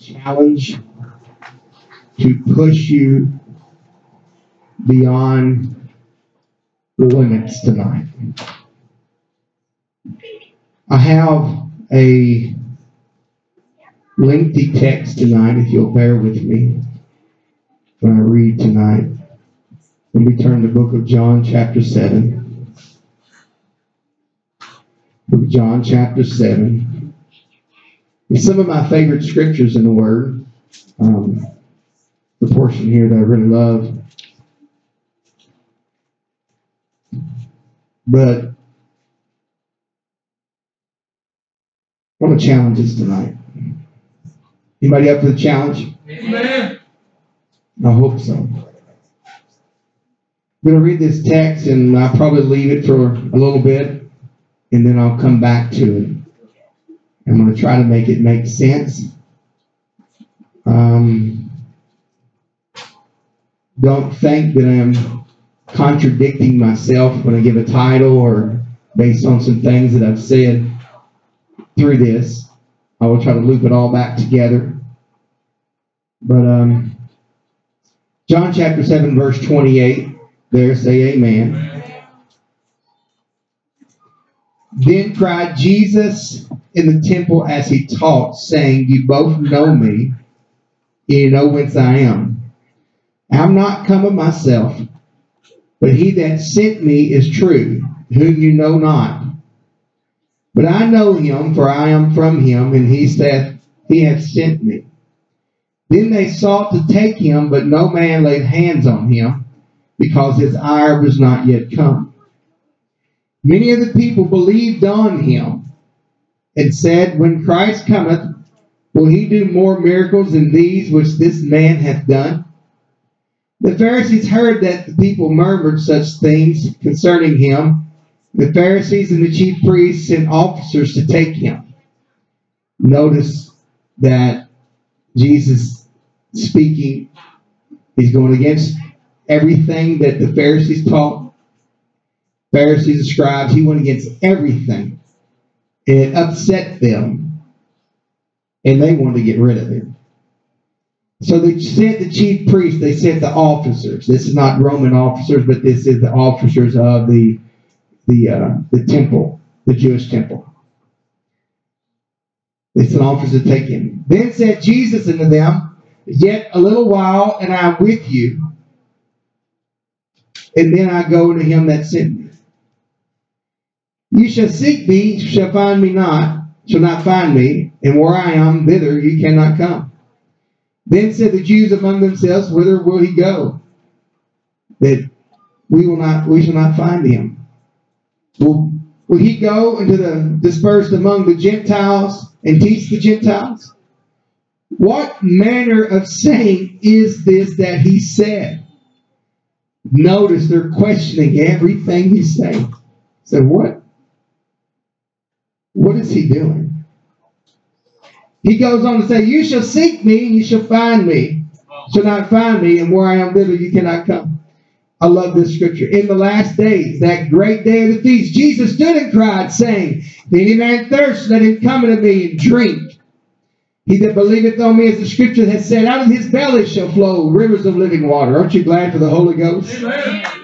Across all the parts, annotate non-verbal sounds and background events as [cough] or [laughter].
challenge to push you beyond the limits tonight. I have a lengthy text tonight, if you'll bear with me when I read tonight. When we turn to the book of John, chapter 7. Book of John, chapter 7. It's some of my favorite scriptures in the Word. Um, the portion here that I really love. But I want to challenge us tonight. Anybody up for the challenge? Amen. I hope so. I'm going to read this text and I'll probably leave it for a little bit and then I'll come back to it. I'm going to try to make it make sense. Um, don't think that I'm contradicting myself when I give a title or based on some things that I've said through this. I will try to loop it all back together. But um, John chapter 7, verse 28, there say amen. Then cried Jesus in the temple as he taught, saying, You both know me, you know whence I am. I'm not come of myself, but he that sent me is true, whom you know not. But I know him, for I am from him, and he saith, He hath sent me. Then they sought to take him, but no man laid hands on him, because his hour was not yet come. Many of the people believed on him, and said, When Christ cometh, will he do more miracles than these which this man hath done? The Pharisees heard that the people murmured such things concerning him. The Pharisees and the chief priests sent officers to take him. Notice that Jesus speaking, he's going against everything that the Pharisees taught. Pharisees and scribes, he went against everything. It upset them, and they wanted to get rid of him. So they sent the chief priests, they sent the officers. This is not Roman officers, but this is the officers of the the uh, the temple, the Jewish temple. They sent officers to take him. Then said Jesus unto them, Yet a little while, and I am with you, and then I go to him that sent me. You shall seek me, shall find me not, shall not find me, and where I am, thither you cannot come. Then said the Jews among themselves, Whither will he go? That we will not, we shall not find him. Will, will he go into the dispersed among the Gentiles and teach the Gentiles? What manner of saying is this that he said? Notice they're questioning everything he's saying. So what? What is he doing? He goes on to say, You shall seek me, and you shall find me. Shall not find me, and where I am thither you cannot come. I love this scripture. In the last days, that great day of the feast, Jesus stood and cried, saying, If any man thirst, let him come unto me and drink. He that believeth on me, as the scripture has said, out of his belly shall flow rivers of living water. Aren't you glad for the Holy Ghost? Amen.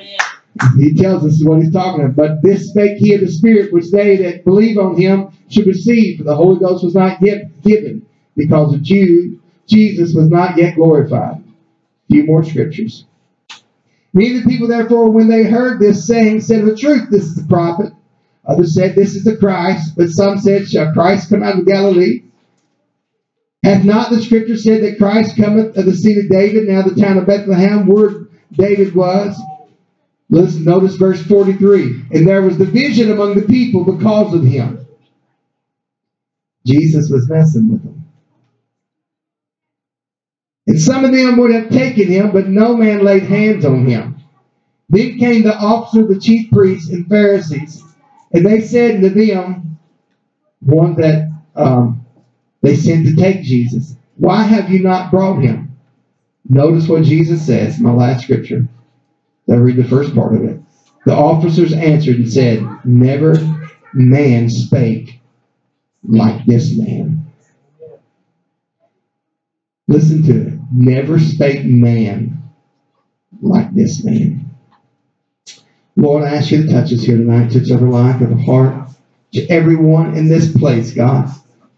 He tells us what he's talking about. But this spake he of the Spirit, which they that believe on him should receive. For the Holy Ghost was not yet given, because of Jew, Jesus was not yet glorified. A few more scriptures. Many of the people, therefore, when they heard this saying, said, Of the truth, this is the prophet. Others said, This is the Christ. But some said, Shall Christ come out of Galilee? Hath not the scripture said that Christ cometh of the seed of David, now the town of Bethlehem, where David was? Listen, notice verse 43. And there was division among the people because of him. Jesus was messing with them. And some of them would have taken him, but no man laid hands on him. Then came the officer of the chief priests and Pharisees, and they said to them, one that um, they sent to take Jesus, Why have you not brought him? Notice what Jesus says, my last scripture. I'll read the first part of it. The officers answered and said, Never man spake like this man. Listen to it. Never spake man like this man. Lord, I ask you to touch us here tonight, touch every life, every heart, to everyone in this place, God,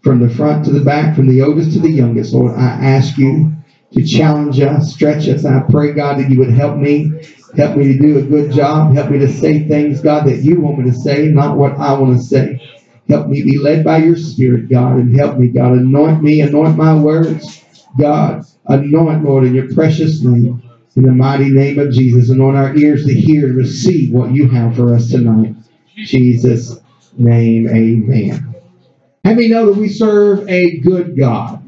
from the front to the back, from the oldest to the youngest. Lord, I ask you to challenge us, stretch us. I pray, God, that you would help me, help me to do a good job, help me to say things, God, that you want me to say, not what I want to say. Help me be led by your Spirit, God, and help me, God. Anoint me, anoint my words, God. Anoint, Lord, in your precious name. In the mighty name of Jesus, anoint our ears to hear and receive what you have for us tonight. Jesus' name, amen. How many know that we serve a good God?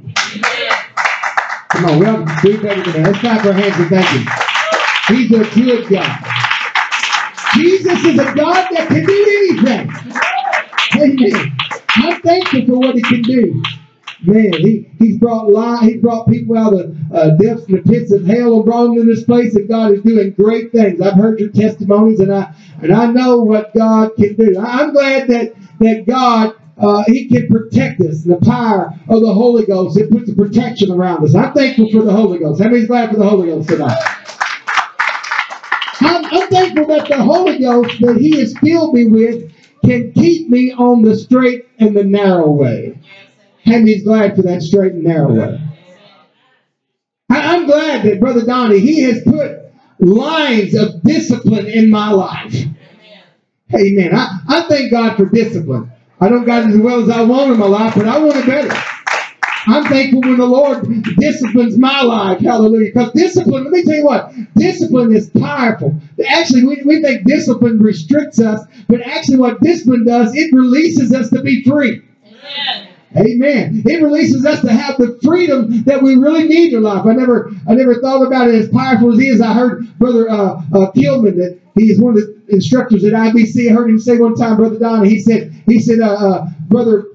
Come on, we don't do better than that. Let's clap our hands and thank him. He's a good God. Jesus is a God that can do anything. Amen. I'm thankful for what he can do. Man, he, he's brought life, he brought people out of uh, depths and the pits of hell and brought them to this place, and God is doing great things. I've heard your testimonies, and I and I know what God can do. I'm glad that that God uh, He can protect us. The power of the Holy Ghost it puts a protection around us. I'm thankful for the Holy Ghost. Many's glad for the Holy Ghost tonight? I'm, I'm thankful that the Holy Ghost that He has filled me with can keep me on the straight and the narrow way. And he's glad for that straight and narrow way. I, am glad that Brother Donnie, he has put lines of discipline in my life. Amen. I, I thank God for discipline. I don't got as well as I want in my life, but I want it better. I'm thankful when the Lord disciplines my life. Hallelujah. Because discipline, let me tell you what, discipline is powerful. Actually, we, we think discipline restricts us, but actually, what discipline does, it releases us to be free. Amen. Amen. It releases us to have the freedom that we really need in life. I never, I never thought about it as powerful as he is. I heard Brother uh, uh, Kilman that he is one of the instructors at IBC. I heard him say one time, Brother Don. He said, he said, uh, uh Brother,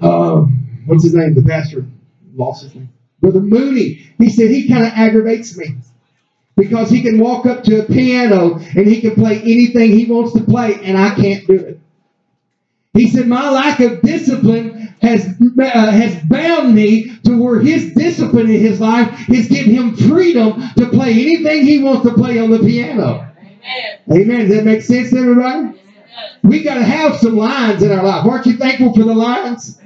uh, what's his name? The pastor lost his name. Brother Mooney. He said he kind of aggravates me because he can walk up to a piano and he can play anything he wants to play, and I can't do it. He said, My lack of discipline has, uh, has bound me to where his discipline in his life has given him freedom to play anything he wants to play on the piano. Amen. Amen. Does that make sense to everybody? We got to have some lines in our life. Aren't you thankful for the lines?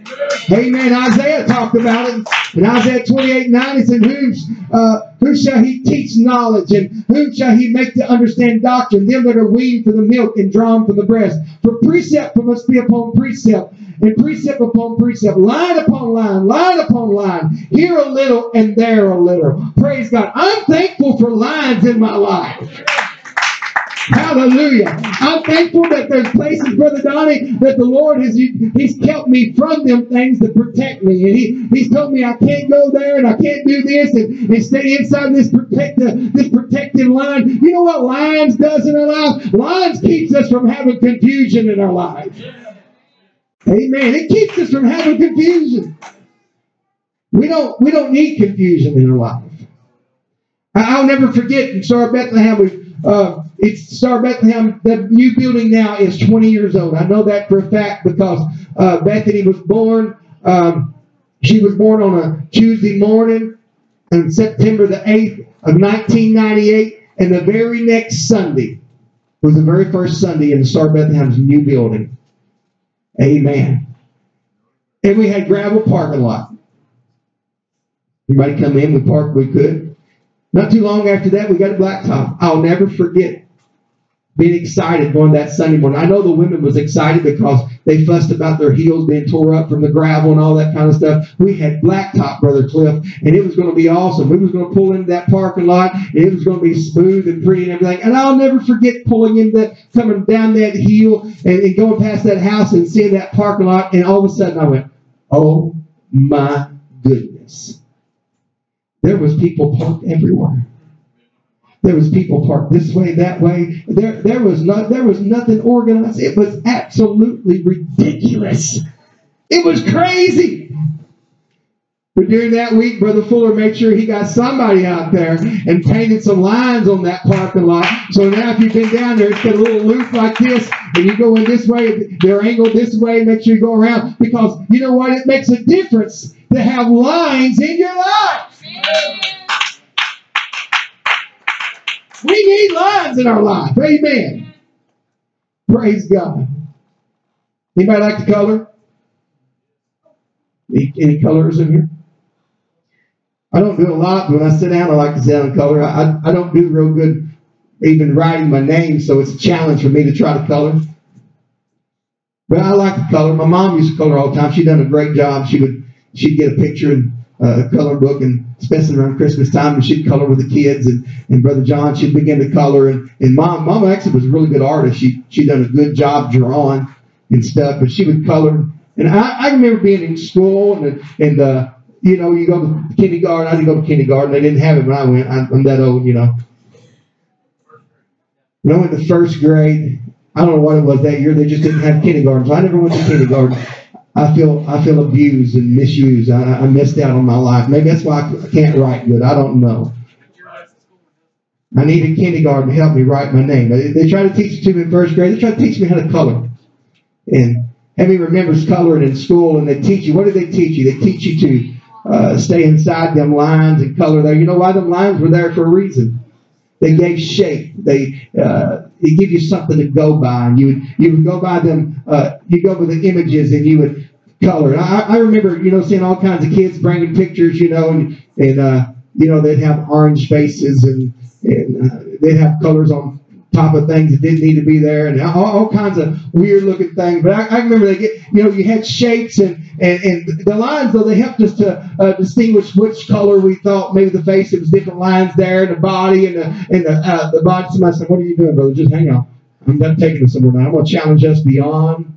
Amen. Isaiah talked about it. In Isaiah 28 9, it said, uh, who shall he teach knowledge, and whom shall he make to understand doctrine? Them that are weaned for the milk and drawn from the breast. For precept must be upon precept, and precept upon precept, line upon line, line upon line, here a little and there a little. Praise God. I'm thankful for lines in my life. Hallelujah. I'm thankful that there's places, Brother Donnie, that the Lord has He's kept me from them things to protect me. And he, He's told me I can't go there and I can't do this and, and stay inside this protective, this protective line. You know what lines does in our? Lines keeps us from having confusion in our life. Amen. It keeps us from having confusion. We don't we don't need confusion in our life. I'll never forget in Star Bethlehem we uh, it's Star Bethlehem. The new building now is 20 years old. I know that for a fact because uh, Bethany was born. Um, she was born on a Tuesday morning on September the 8th of 1998. And the very next Sunday was the very first Sunday in Star Bethlehem's new building. Amen. And we had gravel parking lot. Everybody come in, we parked, we could. Not too long after that, we got a blacktop. I'll never forget being excited going that Sunday morning. I know the women was excited because they fussed about their heels being tore up from the gravel and all that kind of stuff. We had blacktop, Brother Cliff, and it was going to be awesome. We was going to pull into that parking lot, and it was going to be smooth and pretty and everything. And I'll never forget pulling in that, coming down that hill and, and going past that house and seeing that parking lot, and all of a sudden I went, oh my goodness. There was people parked everywhere. There was people parked this way, that way. There, there was not, there was nothing organized. It was absolutely ridiculous. It was crazy. But during that week, Brother Fuller made sure he got somebody out there and painted some lines on that parking lot. So now if you've been down there, it's got a little loop like this, and you go in this way, they're angled this way, make sure you go around. Because you know what? It makes a difference to have lines in your life. Lines in our life. Amen. Praise God. Anybody like to color? Any, any colors in here? I don't do a lot, but when I sit down, I like to sit down and color. I, I don't do real good even writing my name, so it's a challenge for me to try to color. But I like to color. My mom used to color all the time. She done a great job. She would she'd get a picture and uh, color book, and especially around Christmas time, and she'd color with the kids. And, and Brother John, she'd begin to color. And, and mom, mom actually was a really good artist. She she done a good job drawing and stuff, but she would color. And I, I remember being in school and and uh, you know you go to kindergarten. I didn't go to kindergarten. They didn't have it when I went. I'm, I'm that old, you know. When I went to first grade, I don't know what it was that year. They just didn't have kindergarten, so I never went to kindergarten. I feel I feel abused and misused. I, I missed out on my life. Maybe that's why I can't write good. I don't know. I needed kindergarten to help me write my name. They, they try to teach it to me in first grade. They try to teach me how to color. And Heavy remembers coloring in school, and they teach you. What do they teach you? They teach you to uh, stay inside them lines and color there. You know why them lines were there for a reason. They gave shape. They uh, they give you something to go by, and you would you would go by them. Uh, you go by the images, and you would color. I, I remember, you know, seeing all kinds of kids bringing pictures, you know, and and uh, you know they'd have orange faces and and uh, they'd have colors on top of things that didn't need to be there, and all, all kinds of weird looking things. But I, I, remember they get, you know, you had shapes and and, and the lines though they helped us to uh, distinguish which color we thought maybe the face. It was different lines there, and the body and the and the uh, the body. Somebody said, "What are you doing, brother? Just hang on. I'm not taking this somewhere now. I'm going to challenge us beyond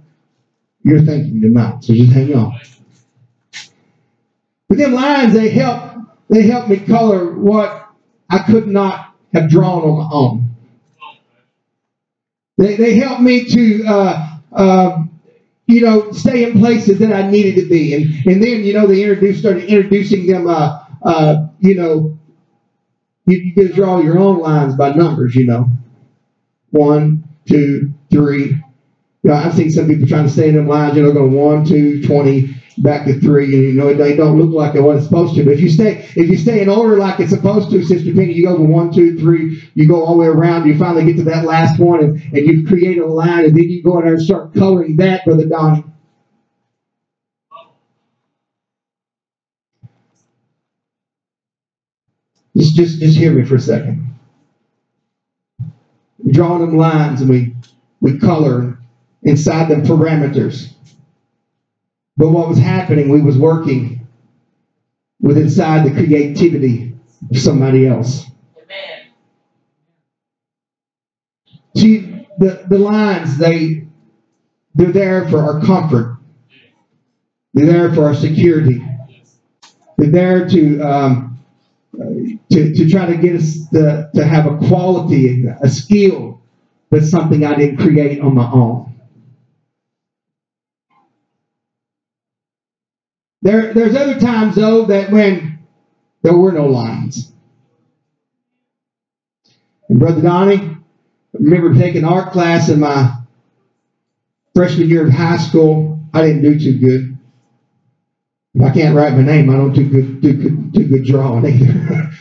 your thinking tonight. So just hang on." But them lines they help they help me color what I could not have drawn on my own. They, they helped me to, uh, uh, you know, stay in places that I needed to be. And, and then, you know, they introduced, started introducing them, uh, uh, you know, you, you can draw your own lines by numbers, you know. One, two, three. You know, I've seen some people trying to stay in lines, you know, going one, two, twenty, back to three, and you know they don't look like what it's supposed to. But if you stay if you stay in order like it's supposed to, Sister Penny, you go from one, two, three, you go all the way around, you finally get to that last one, and, and you create a line, and then you go in there and start coloring that, Brother Donnie. Just, just, just hear me for a second. We're drawing them lines and we, we color inside the parameters. But what was happening, we was working with inside the creativity of somebody else. Amen. See, the, the lines, they they're there for our comfort. They're there for our security. They're there to um, to, to try to get us to, to have a quality, a skill that's something I didn't create on my own. There, there's other times though that when there were no lines. And Brother Donnie, I remember taking art class in my freshman year of high school. I didn't do too good. If I can't write my name, I don't do good do good, do good drawing either.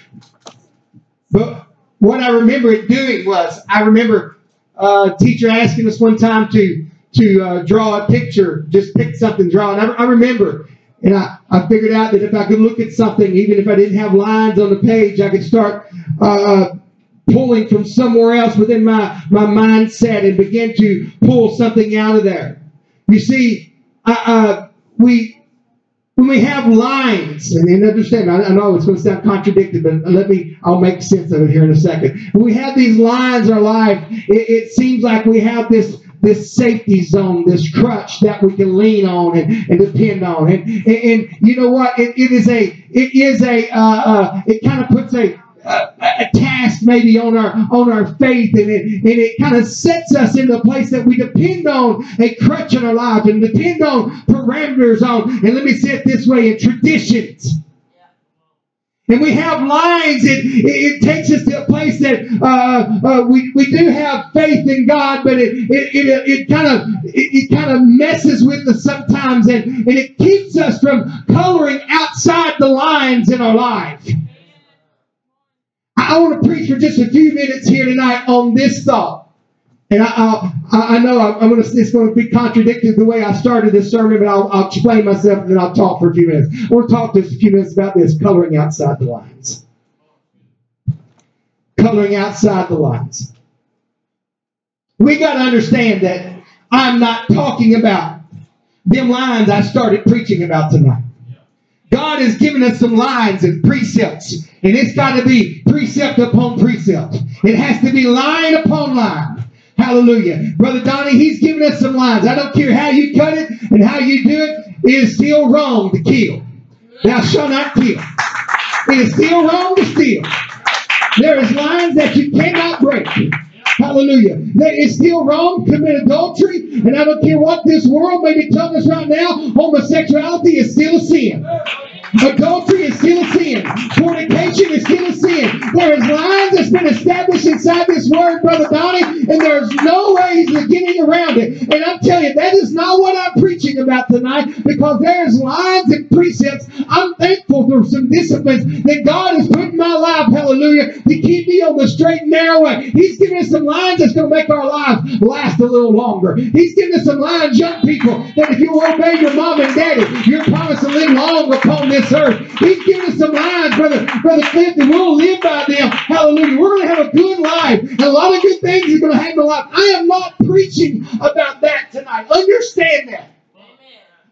[laughs] but what I remember it doing was I remember a teacher asking us one time to to uh, draw a picture, just pick something, draw. And I, I remember and I, I figured out that if I could look at something, even if I didn't have lines on the page, I could start uh, pulling from somewhere else within my, my mindset and begin to pull something out of there. You see, uh, we when we have lines, and, and understand, I, I, know it's going to sound contradicted, but let me, I'll make sense of it here in a second. When we have these lines in our life, it, it seems like we have this this safety zone, this crutch that we can lean on and, and depend on. And, and, and you know what? It, it is a, it is a, uh, uh, it kind of puts a, a, a, task maybe on our on our faith and it, and it kind of sets us in the place that we depend on a crutch in our life and depend on parameters on and let me say it this way in traditions and we have lines. It, it, it, takes us to a place that uh, uh, we, we do have faith in God, but it it, it, it kind of it, it kind of messes with us sometimes, and, and it keeps us from coloring outside the lines in our life. I, want to preach for just a few minutes here tonight on this thought. And I, I, I know I'm going to, it's going to be contradicted the way I started this sermon, but I'll, I'll explain myself and then I'll talk for a few minutes. Want to talk just a few minutes about this coloring outside the lines. Coloring outside the lines. We got to understand that I'm not talking about them lines I started preaching about tonight. God has given us some lines and precepts, and it's got to be precept upon precept. It has to be line upon line. Hallelujah. Brother Donnie, he's giving us some lines. I don't care how you cut it and how you do it, it is still wrong to kill. Thou shalt not kill. It is still wrong to steal. There is lines that you cannot break. Hallelujah. That is still wrong to commit adultery, and I don't care what this world may be telling us right now, homosexuality is still a sin. Adultery is still a sin. Fornication is still a sin. There is lines that's been established inside this word, Brother Donnie, and there's no ways of getting around it. And I'm telling you, that is not what I'm preaching about tonight because there's lines and precepts. I'm thankful for some disciplines that God has put in my life, hallelujah, to keep me on the straight and narrow way. He's given us some lines that's going to make our lives last a little longer. He's given us some lines, young people, that if you obey your mom and daddy, you're promised to live long upon this earth. He's given us some lines, brother, brother Cliff, that we'll live by them. Hallelujah. We're going to have a good life. And a lot of good things are going to happen in life. I am not preaching about that tonight. Understand that.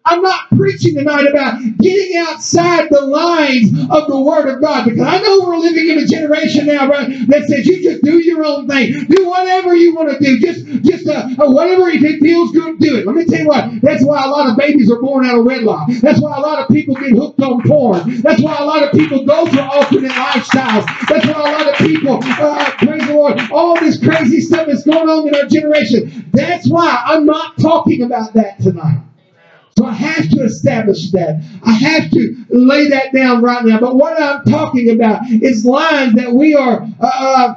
I'm not preaching tonight about getting outside the lines of the Word of God because I know we're living in a generation now, right, that says you just do your own thing, do whatever you want to do, just just uh, uh, whatever it feels good, do it. Let me tell you what, that's why a lot of babies are born out of wedlock. That's why a lot of people get hooked on porn. That's why a lot of people go for alternate lifestyles. That's why a lot of people, uh, praise the Lord, all this crazy stuff that's going on in our generation. That's why I'm not talking about that tonight. So I have to establish that. I have to lay that down right now. But what I'm talking about is lines that we are. Uh, uh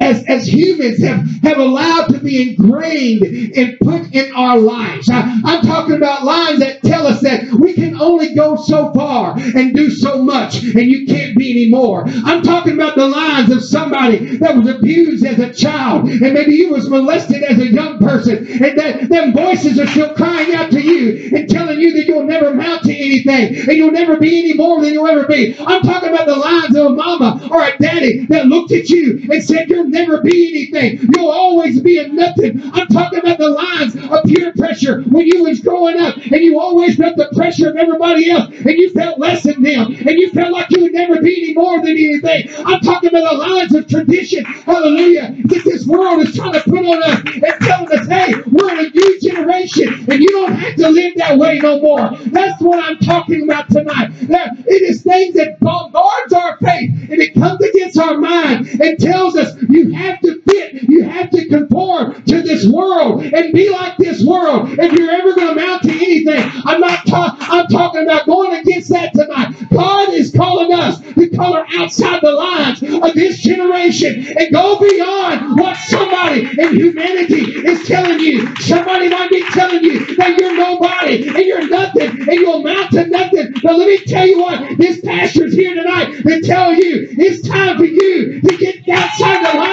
as, as humans have, have allowed to be ingrained and put in our lives. I, am talking about lines that tell us that we can only go so far and do so much and you can't be anymore. I'm talking about the lines of somebody that was abused as a child and maybe you was molested as a young person and that them voices are still crying out to you and telling you that you'll never amount to anything and you'll never be any more than you'll ever be. I'm talking about the lines of a mama or a daddy that looked at you and said, you're never be anything. You'll always be a nothing. I'm talking about the lines of peer pressure when you was growing up and you always felt the pressure of everybody else and you felt less than them and you felt like you would never be any more than anything. I'm talking about the lines of tradition. Hallelujah. That this world is trying to put on us and telling us, hey, we're a new generation and you don't have to live that way no more. That's what I'm talking about tonight. That it is things that bombards our faith and it comes against our mind and tells us you have to fit, you have to conform to this world and be like this world if you're ever going to amount to anything. I'm not I'm talking about going against that tonight. God is calling us to color outside the lines of this generation and go beyond what somebody in humanity is telling you. Somebody might be telling you that you're nobody and you're nothing and you amount to nothing. But let me tell you what, this pastor's here tonight to tell you it's time for you to get outside the lines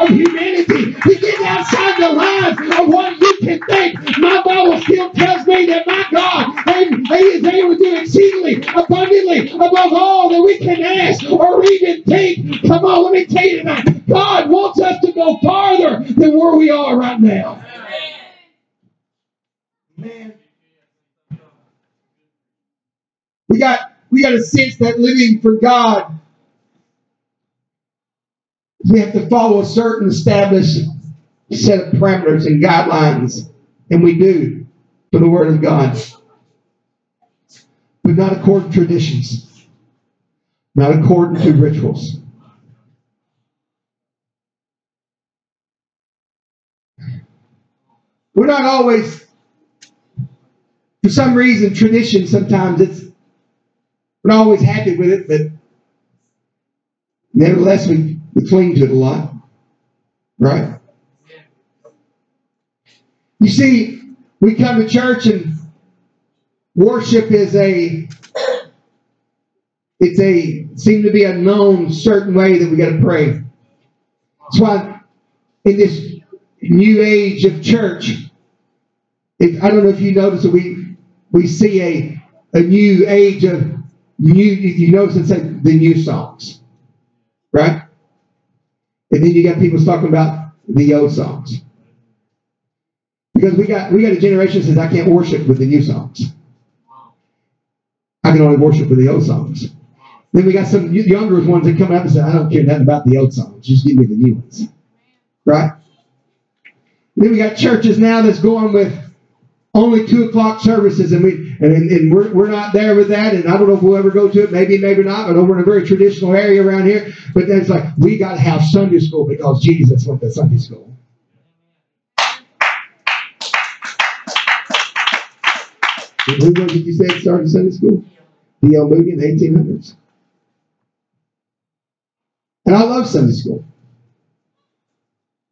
of humanity, to get outside the lines of what you can think. My Bible still tells me that my God, He is able to do exceedingly, abundantly, above all that we can ask or even think. Come on, let me tell you tonight. God wants us to go farther than where we are right now. Man. We got we got a sense that living for God, we have to follow a certain established set of parameters and guidelines, and we do for the Word of God, but not according to traditions, not according to rituals. We're not always, for some reason, tradition sometimes it's we're not always happy with it, but nevertheless, we, we cling to a lot. Right? You see, we come to church and worship is a it's a seem to be a known certain way that we got to pray. That's why in this new age of church, if, I don't know if you notice that we we see a a new age of new. If you notice it's like the new songs, right? And then you got people talking about the old songs. Because we got we got a generation that says I can't worship with the new songs. I can only worship with the old songs. Then we got some younger ones that come up and say, I don't care nothing about the old songs. Just give me the new ones. Right? Then we got churches now that's going with only two o'clock services, and we and, and we're, we're not there with that. And I don't know if we'll ever go to it. Maybe, maybe not. I know we're in a very traditional area around here. But then it's like we got to have Sunday school because Jesus went to Sunday school. Who was it you said started Sunday school? D.L. Moody in the 1800s. And I love Sunday school.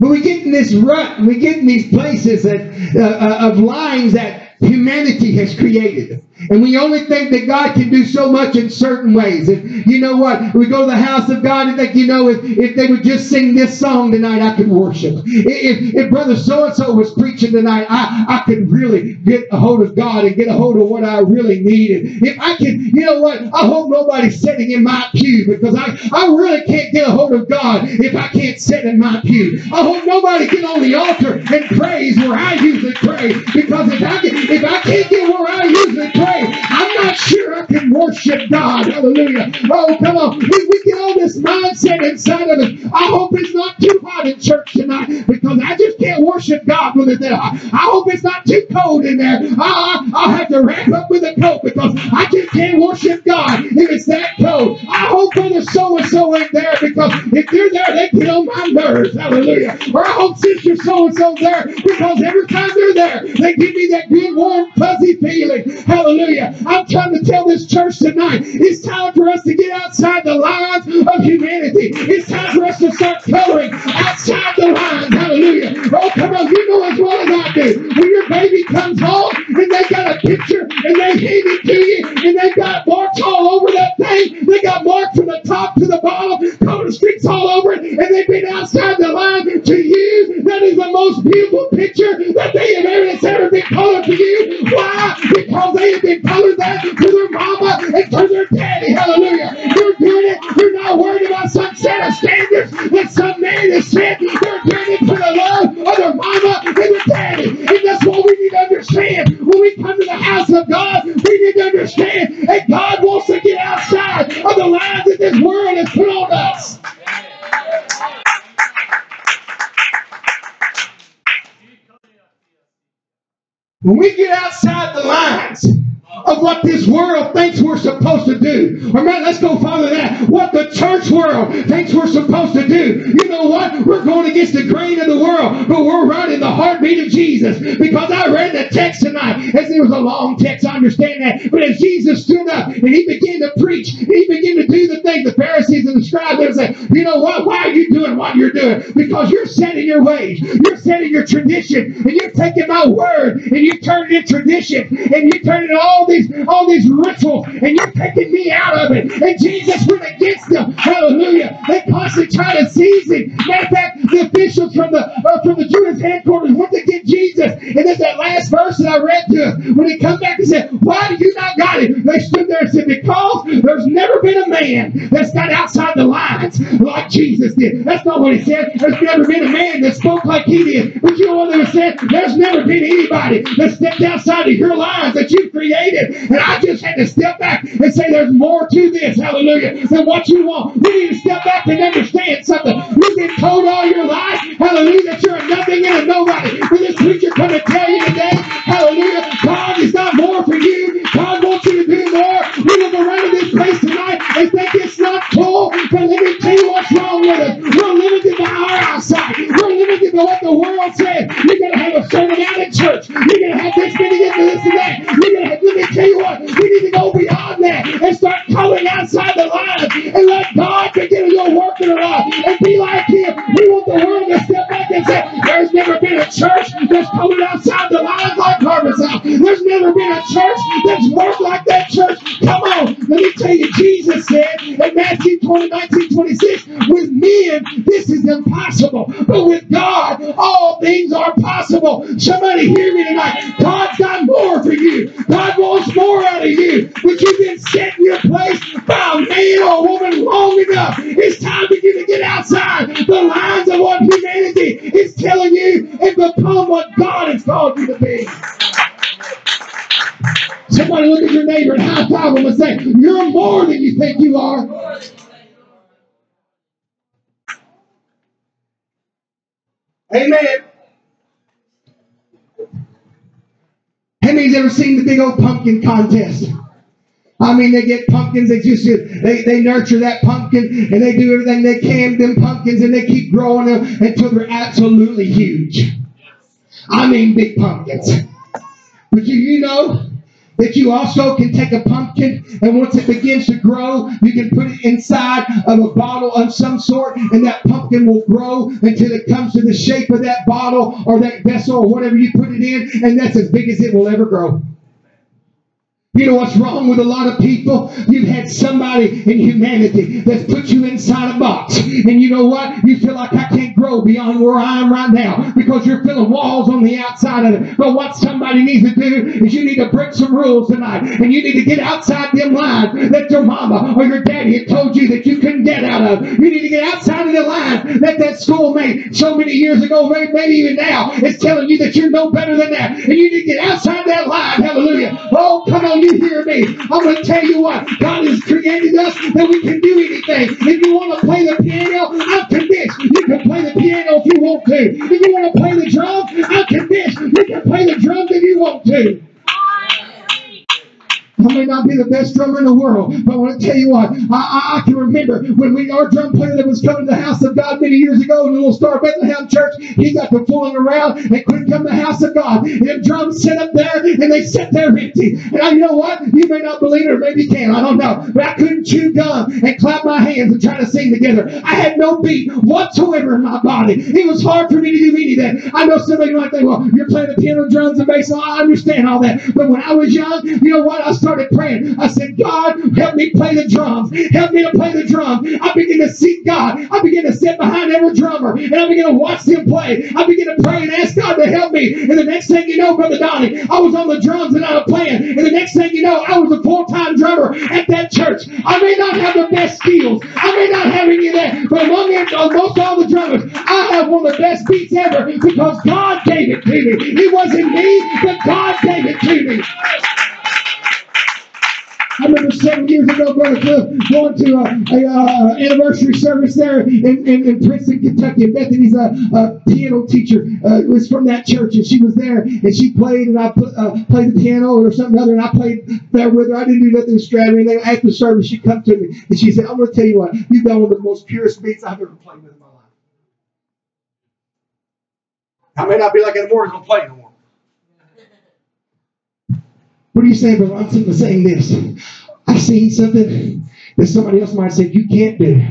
But we get in this rut, we get in these places that, uh, uh of lines that humanity has created. And we only think that God can do so much in certain ways. And you know what? We go to the house of God and think, you know, if, if they would just sing this song tonight, I could worship. If, if Brother so-and-so was preaching tonight, I, I could really get a hold of God and get a hold of what I really needed. If I can, you know what? I hope nobody's sitting in my pew because I, I really can't get a hold of God if I can't sit in my pew. I hope nobody get on the altar and praise where I usually pray because if I, can, if I can't get where I usually pray, pray. I'm not sure I can worship God. Hallelujah. Oh, come on. We, we get all this mindset inside of us. I hope it's not too hot in church tonight because I just can't worship God with it there. I hope it's not too cold in there. I, I'll have to wrap up with a coat because I just can't worship God if it's that cold. I hope brother so and so ain't there because if they're there, they get on my nerves. Hallelujah. Or I hope sister so and so there because every time they're there, they give me that good, warm, fuzzy feeling. Hallelujah. Hallelujah. I'm trying to tell this church tonight it's time for us to get outside the lines of humanity. It's time for us to start coloring outside the lines. Hallelujah. Oh, come on. You know as well as I do. When your baby comes home and they got a picture and they hand it to you and they got marks all over that thing. They got marks from the top to the bottom, color streaks all over it, and they've been outside the line to you. That is the most beautiful picture that they have ever, ever been colored to you. Why? Because they have been colored that to their mama and to their daddy. Hallelujah. You're doing it. You're not worried about some set of standards that some man has set. They're doing it for the love of their mama and their daddy. And that's what we need to understand. When we come to the house of God, we need to understand that God Going against the grain of the world, but we're running the heartbeat of Jesus. Because I read the text tonight, as it was a long text, I understand that. But as Jesus stood up and he began to preach, he began to do the thing the Pharisees and the scribes they say, you know what? Why are you doing what you're doing? Because you're setting your ways, you're setting your tradition, and you're taking my word and you turn it into tradition, and you turn it all all these all these rituals, and you're taking me out of it. And Jesus went against them. Hallelujah. They constantly try to seize him. Matter of fact, the officials from the uh, from the Jewish headquarters went to get Jesus. And then that last verse that I read to us, when he come back and said, Why do you not got him? They stood there and said, Because there's never been a man that's got outside the lines like Jesus did. That's not what he said. There's never been a man that spoke like he did. But you know what they said? There's never been anybody that stepped outside of your lines that you created and I just had to step back and say, there's more to this, hallelujah, than what you want. We need to step back and understand something. You've been told all your life, hallelujah, that you're a nothing and a nobody. But this preacher come to tell you today, hallelujah, God is not more for you. God wants you to do more. We look around in this place tonight and think cool, but let me tell you what's wrong with us. Pumpkin contest? I mean, they get pumpkins. They just they, they nurture that pumpkin and they do everything they can them pumpkins and they keep growing them until they're absolutely huge. I mean, big pumpkins. But you, you know, that you also can take a pumpkin and once it begins to grow, you can put it inside of a bottle of some sort and that pumpkin will grow until it comes to the shape of that bottle or that vessel or whatever you put it in and that's as big as it will ever grow. You know what's wrong with a lot of people? You've had somebody in humanity that's put you inside a box. And you know what? You feel like I can't grow beyond where I am right now because you're filling walls on the outside of it. But what somebody needs to do is you need to break some rules tonight. And you need to get outside them lines that your mama or your daddy had told you that you couldn't get out of. You need to get outside of the lines that that schoolmate so many years ago, maybe even now, is telling you that you're no better than that. And you need to get outside that line. Hallelujah. Oh, come on you hear me? I'm going to tell you what. God has created us that we can do anything. If you want to play the piano, I'm convinced you can play the piano if you want to. If you want to play the drums, I'm convinced you can play the drums if you want to. I may not be the best drummer in the world, but I want to tell you what, I, I, I, can remember when we our drum player that was coming to the house of God many years ago in the little Star Bethlehem church, he got to fooling around and couldn't come to the house of God. And drums sit up there and they sit there empty. And I, you know what? You may not believe it or maybe you can, I don't know. But I couldn't chew gum and clap my hands and try to sing together. I had no beat whatsoever in my body. It was hard for me to do any of that. I know somebody might think, well, you're playing the piano, drums, and bass. I understand all that. But when I was young, you know what? I started praying. I said, God, help me play the drums. Help me to play the drum. I begin to seek God. I begin to sit behind every drummer and I begin to watch them play. I begin to pray and ask God to help me. And the next thing you know, Brother Donnie, I was on the drums and I was playing. And the next thing you know, I was a full-time drummer at that church. I may not have the best skills. I may not have any of that. But among uh, most all the drummers, I have one of the best beats ever because God gave it to me. It wasn't me, but God gave it to me. I remember seven years ago, Brother Cliff, going to a, a, a anniversary service there in, in, in Princeton, Kentucky. Bethany's a, a piano teacher uh, was from that church, and she was there, and she played, and I put, uh, played the piano or something other, and I played there with her. I didn't do nothing extravagant. And after service, she come to me, and she said, I'm going to tell you what, you've got one of the most purest beats I've ever played with in my life. I may not be like going to play no more. What are you saying, brother? I'm saying this. I've seen something that somebody else might say you can't do.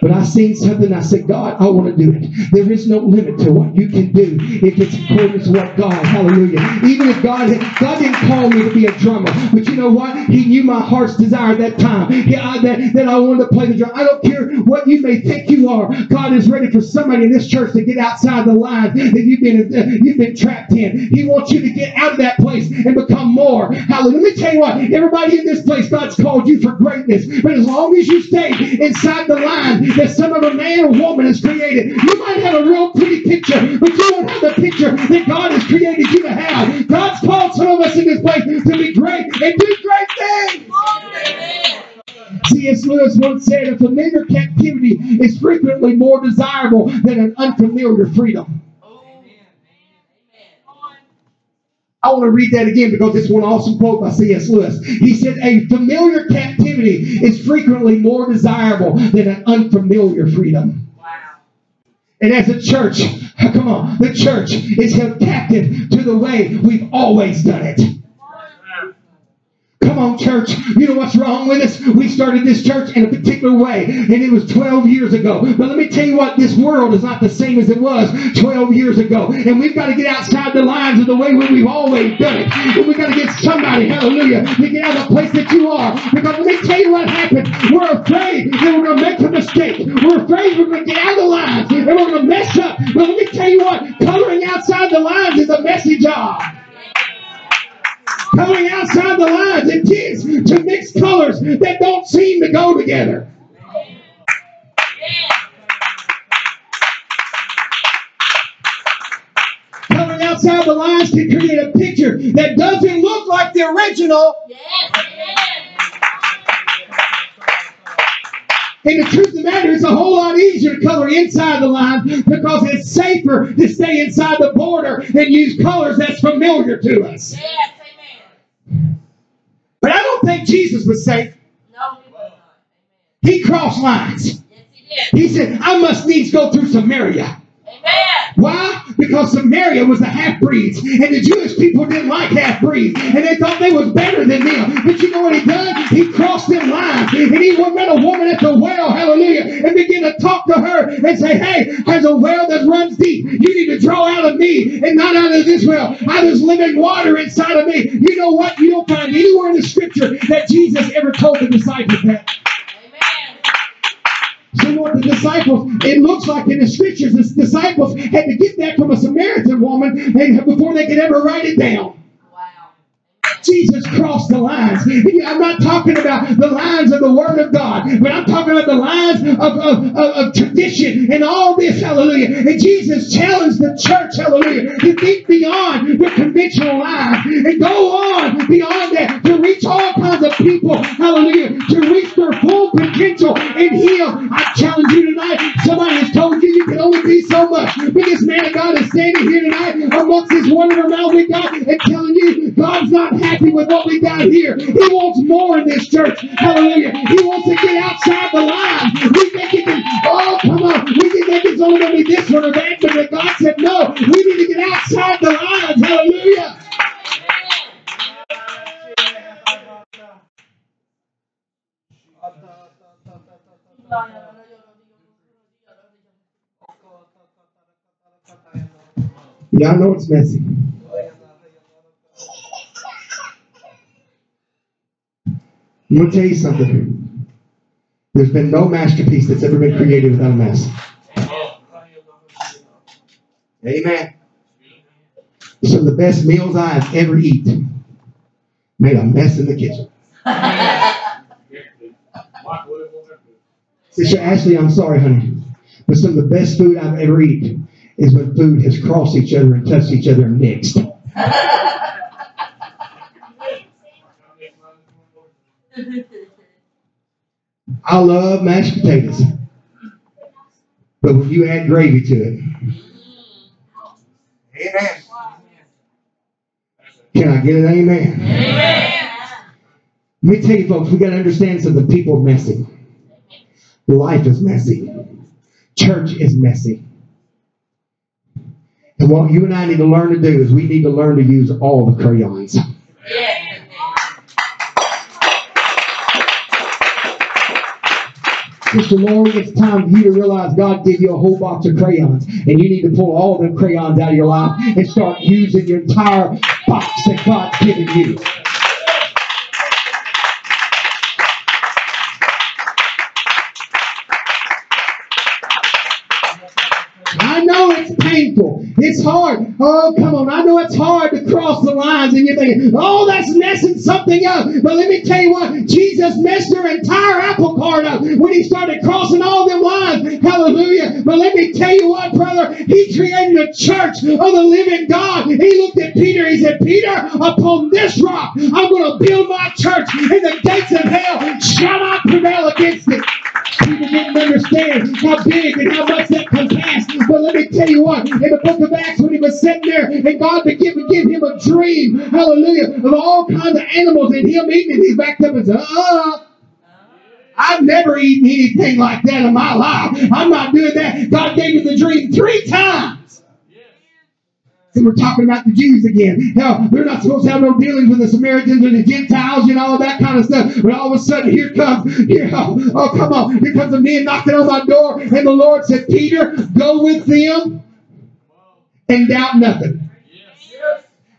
But I seen something, I said, God, I want to do it. There is no limit to what you can do if it's according to what God, hallelujah. Even if God God didn't call me to be a drummer, but you know what? He knew my heart's desire at that time. Yeah, that, that I wanted to play the drum. I don't care what you may think you are. God is ready for somebody in this church to get outside the line that you've been uh, you've been trapped in. He wants you to get out of that place and become more. Hallelujah. Let me tell you what, everybody in this place, God's called you for greatness. But as long as you stay inside the line, that some of a man or woman has created. You might have a real pretty picture, but you don't have the picture that God has created you to have. God's called some of us in this place to be great and do great things. C.S. Lewis once said, a familiar captivity is frequently more desirable than an unfamiliar freedom. I want to read that again because it's one awesome quote by C.S. Lewis. He said, A familiar captivity is frequently more desirable than an unfamiliar freedom. Wow. And as a church, [laughs] come on, the church is held captive to the way we've always done it. Come on, church. You know what's wrong with us? We started this church in a particular way, and it was 12 years ago. But let me tell you what, this world is not the same as it was 12 years ago. And we've got to get outside the lines of the way we've always done it. And we've got to get somebody, hallelujah, to get out of the place that you are. Because let me tell you what happened. We're afraid that we're going to make a mistake. We're afraid we're going to get out of the lines and we're going to mess up. But let me tell you what, coloring outside the lines is a messy job coming outside the lines. It tends to mix colors that don't seem to go together. Coming outside the lines can create a picture that doesn't look like the original. And the truth of the matter is a whole lot easier to color inside the line because it's safer to stay inside the border and use colors that's familiar to us. Don't think Jesus was safe. No, he not. He crossed lines. Yes, he did. He said, I must needs go through Samaria. Amen. Why? Because Samaria was the half breeds, and the Jewish people didn't like half breeds, and they thought they was better than them. But you know what he done? He crossed them lines, and he went met a woman at the well, hallelujah, and began to talk to her and say, Hey, there's a well that runs deep. You need to draw out of me and not out of this well. I there's living water inside of me. You know what? You don't find anywhere in the scripture that Jesus ever told the disciples that. Amen. So what the disciples, it looks like in the scriptures, the disciples had to get that from a Samaritan woman before they could ever write it down. Jesus crossed the lines. I'm not talking about the lines of the Word of God, but I'm talking about the lines of, of, of, of tradition and all this, hallelujah. And Jesus challenged the church, hallelujah, to think beyond the conventional lines and go on beyond that to reach all kinds of people, hallelujah, to reach their full potential and heal. I challenge you tonight. Somebody has told you you can only be so much. But this man of God is standing here tonight amongst this wonderful amount we God and telling you God's not happy with what we got here. He wants more in this church. Hallelujah. He wants to get outside the line. We think it can, oh, come on. We think it's only going to be this or that, but God said, no, we need to get outside the lines. Hallelujah. Y'all know it's messy. I'm going to tell you something. There's been no masterpiece that's ever been created without a mess. Amen. Some of the best meals I've ever eaten made a mess in the kitchen. [laughs] Sister Ashley, I'm sorry, honey. But some of the best food I've ever eaten is when food has crossed each other and touched each other and mixed. [laughs] I love mashed potatoes. But when you add gravy to it, amen. Can I get an amen? amen? Let me tell you, folks, we got to understand something. People are messy. Life is messy. Church is messy. And what you and I need to learn to do is we need to learn to use all the crayons. Sister Lori, it's time for you to realize God gave you a whole box of crayons, and you need to pull all them crayons out of your life and start using your entire box that God's given you. I know it's painful. It's hard. Oh, come on. I know it's hard to cross the lines and you're thinking, oh, that's messing something up. But let me tell you what, Jesus messed your entire apple cart up when he started crossing all them lines. Hallelujah. But let me tell you what, brother, he created a church of the living God. He looked at Peter. He said, Peter, upon this rock, I'm going to build my church and the gates of hell shall not prevail against it. People didn't understand how big and how much that compassed. But let me tell you what, in the book of Acts, when he was sitting there and God began to give him a dream, hallelujah, of all kinds of animals and him eating it, he backed up and said, uh, I've never eaten anything like that in my life. I'm not doing that. God gave me the dream three times. And we're talking about the Jews again. Hell, they're not supposed to have no dealings with the Samaritans and the Gentiles and all that kind of stuff. But all of a sudden, here comes, here, oh, oh come on, here comes a man knocking on my door, and the Lord said, Peter, go with them and doubt nothing.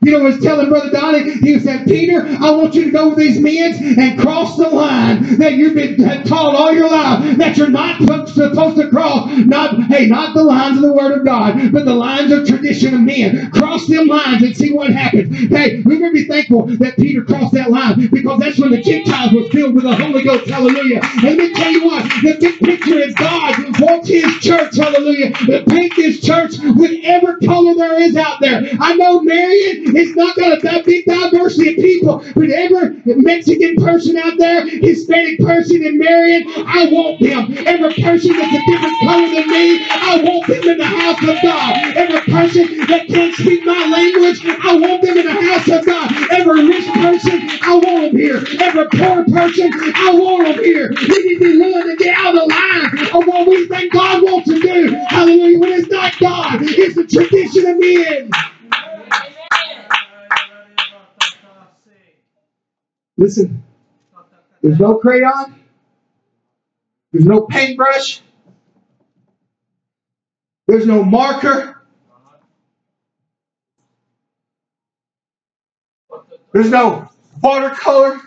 You know, was telling Brother Donnie, he said, Peter, I want you to go with these men and cross the line that you've been taught all your life that you're not supposed to cross. Not, hey, not the lines of the Word of God, but the lines of tradition of men. Cross them lines and see what happens. Hey, we're going to be thankful that Peter crossed that line because that's when the Gentiles were filled with the Holy Ghost. Hallelujah. And let me tell you what, the big picture is God wants His church, hallelujah, to paint this church with every color there is out there. I know Marion it's not got a big diversity of people, but every Mexican person out there, Hispanic person in Marion, I want them. Every person that's a different color than me, I want them in the house of God. Every person that can't speak my language, I want them in the house of God. Every rich person, I want them here. Every poor person, I want them here. We need to be willing to get out of line of what we think God wants to do. Hallelujah. When it's not God, it's the tradition of men. Listen, there's no crayon, there's no paintbrush, there's no marker, there's no watercolor,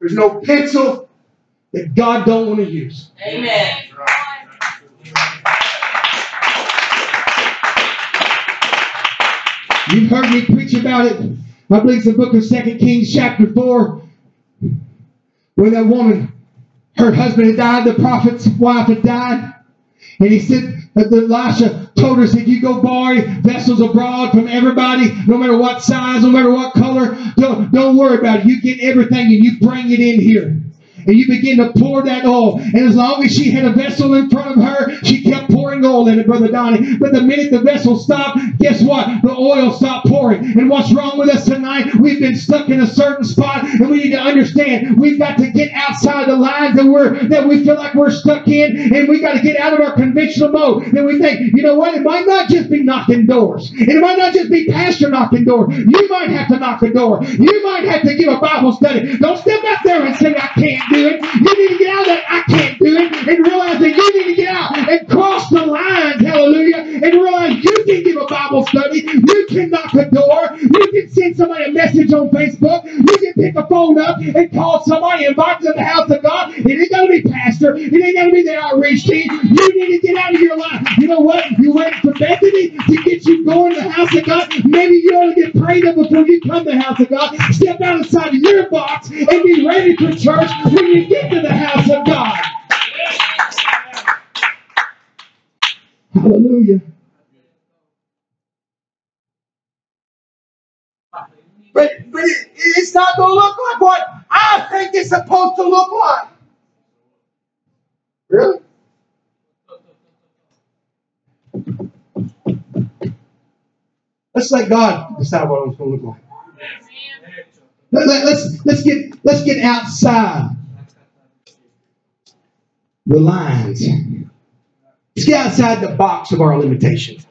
there's no pencil that God don't want to use. Amen. You've heard me preach about it I believe it's the book of Second Kings, chapter 4, where that woman, her husband had died, the prophet's wife had died. And he said, Elisha told her, said, you go borrow vessels abroad from everybody, no matter what size, no matter what color. Don't, don't worry about it. You get everything and you bring it in here and you begin to pour that oil. And as long as she had a vessel in front of her, she kept pouring oil in it, Brother Donnie. But the minute the vessel stopped, guess what? The oil stopped pouring. And what's wrong with us tonight? We've been stuck in a certain spot, and we need to understand we've got to get outside the lines that we're that we feel like we're stuck in, and we got to get out of our conventional mode. And we think, you know what? It might not just be knocking doors. And it might not just be pastor knocking doors. You might have to knock a door. You might have to give a Bible study. Don't step out there and say, I can't do it. You need to get out of that I can't do it and realize that you need to get out and cross the lines, hallelujah, and realize you can give a Bible study. You can knock a door. You can send somebody a message on Facebook. You can pick a phone up and call somebody, and invite them to the house of God. It ain't to be pastor. It ain't to be the outreach team. You need to get out of your life. You know what? You went for Bethany to get you going to the house of God. Maybe you ought to get prayed up before you come to the house of God. Step outside of your box and be ready for church when you get to the house of God. Hallelujah. But, but it, it's not going to look like what I think it's supposed to look like. Really? Let's let God decide what it's going to look like. Let, let, let's let's get let's get outside the lines. Let's get outside the box of our limitations.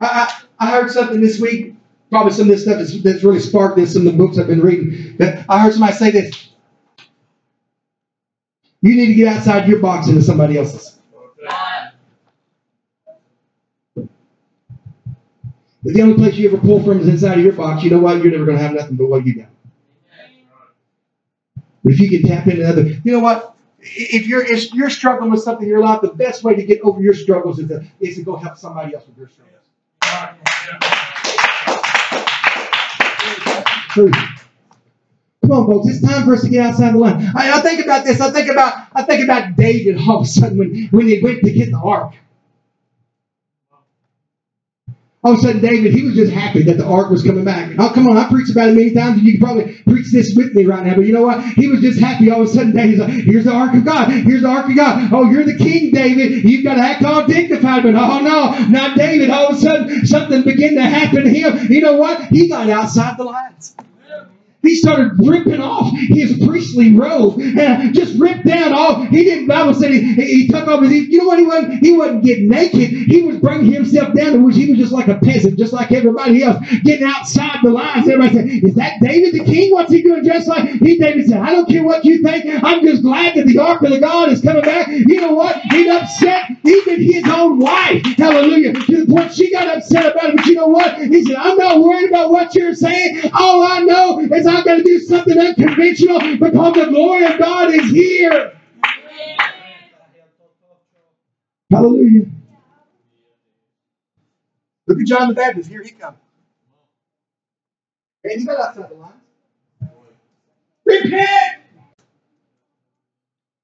I, I, I heard something this week, probably some of this stuff that's, that's really sparked in some of the books I've been reading. That I heard somebody say this. You need to get outside your box into somebody else's. If the only place you ever pull from is inside of your box, you know what? You're never going to have nothing but what you got. But if you can tap into other, you know what? If you're if you're struggling with something in your life, the best way to get over your struggles is to, is to go help somebody else with their struggles. Come on, folks. It's time for us to get outside the line. I, I think about this. I think about I think about David all of a sudden when, when they went to get the ark. All of a sudden, David, he was just happy that the ark was coming back. Oh, come on, I preached about it many times, and you can probably preach this with me right now. But you know what? He was just happy. All of a sudden, David's like, here's the ark of God. Here's the ark of God. Oh, you're the king, David. You've got to act all dignified. But oh, no, not David. All of a sudden, something began to happen to him. You know what? He got outside the lines. He started ripping off his priestly robe and just ripped down all. He didn't. Bible said he, he took off his. You know what? He wasn't. He wasn't getting naked. He was bringing himself down to which he was just like a peasant, just like everybody else, getting outside the lines. Everybody said, "Is that David the king? What's he doing dressed like?" He David said, "I don't care what you think. I'm just glad that the ark of the God is coming back." You know what? He upset even his own wife. Hallelujah. To the point she got upset about it. But you know what? He said, "I'm not worried about what you're saying. All I know is I'm going to do something unconventional because the glory of God is here." Hallelujah. Look at John the Baptist. Here he comes. And he got outside the lines. Repent!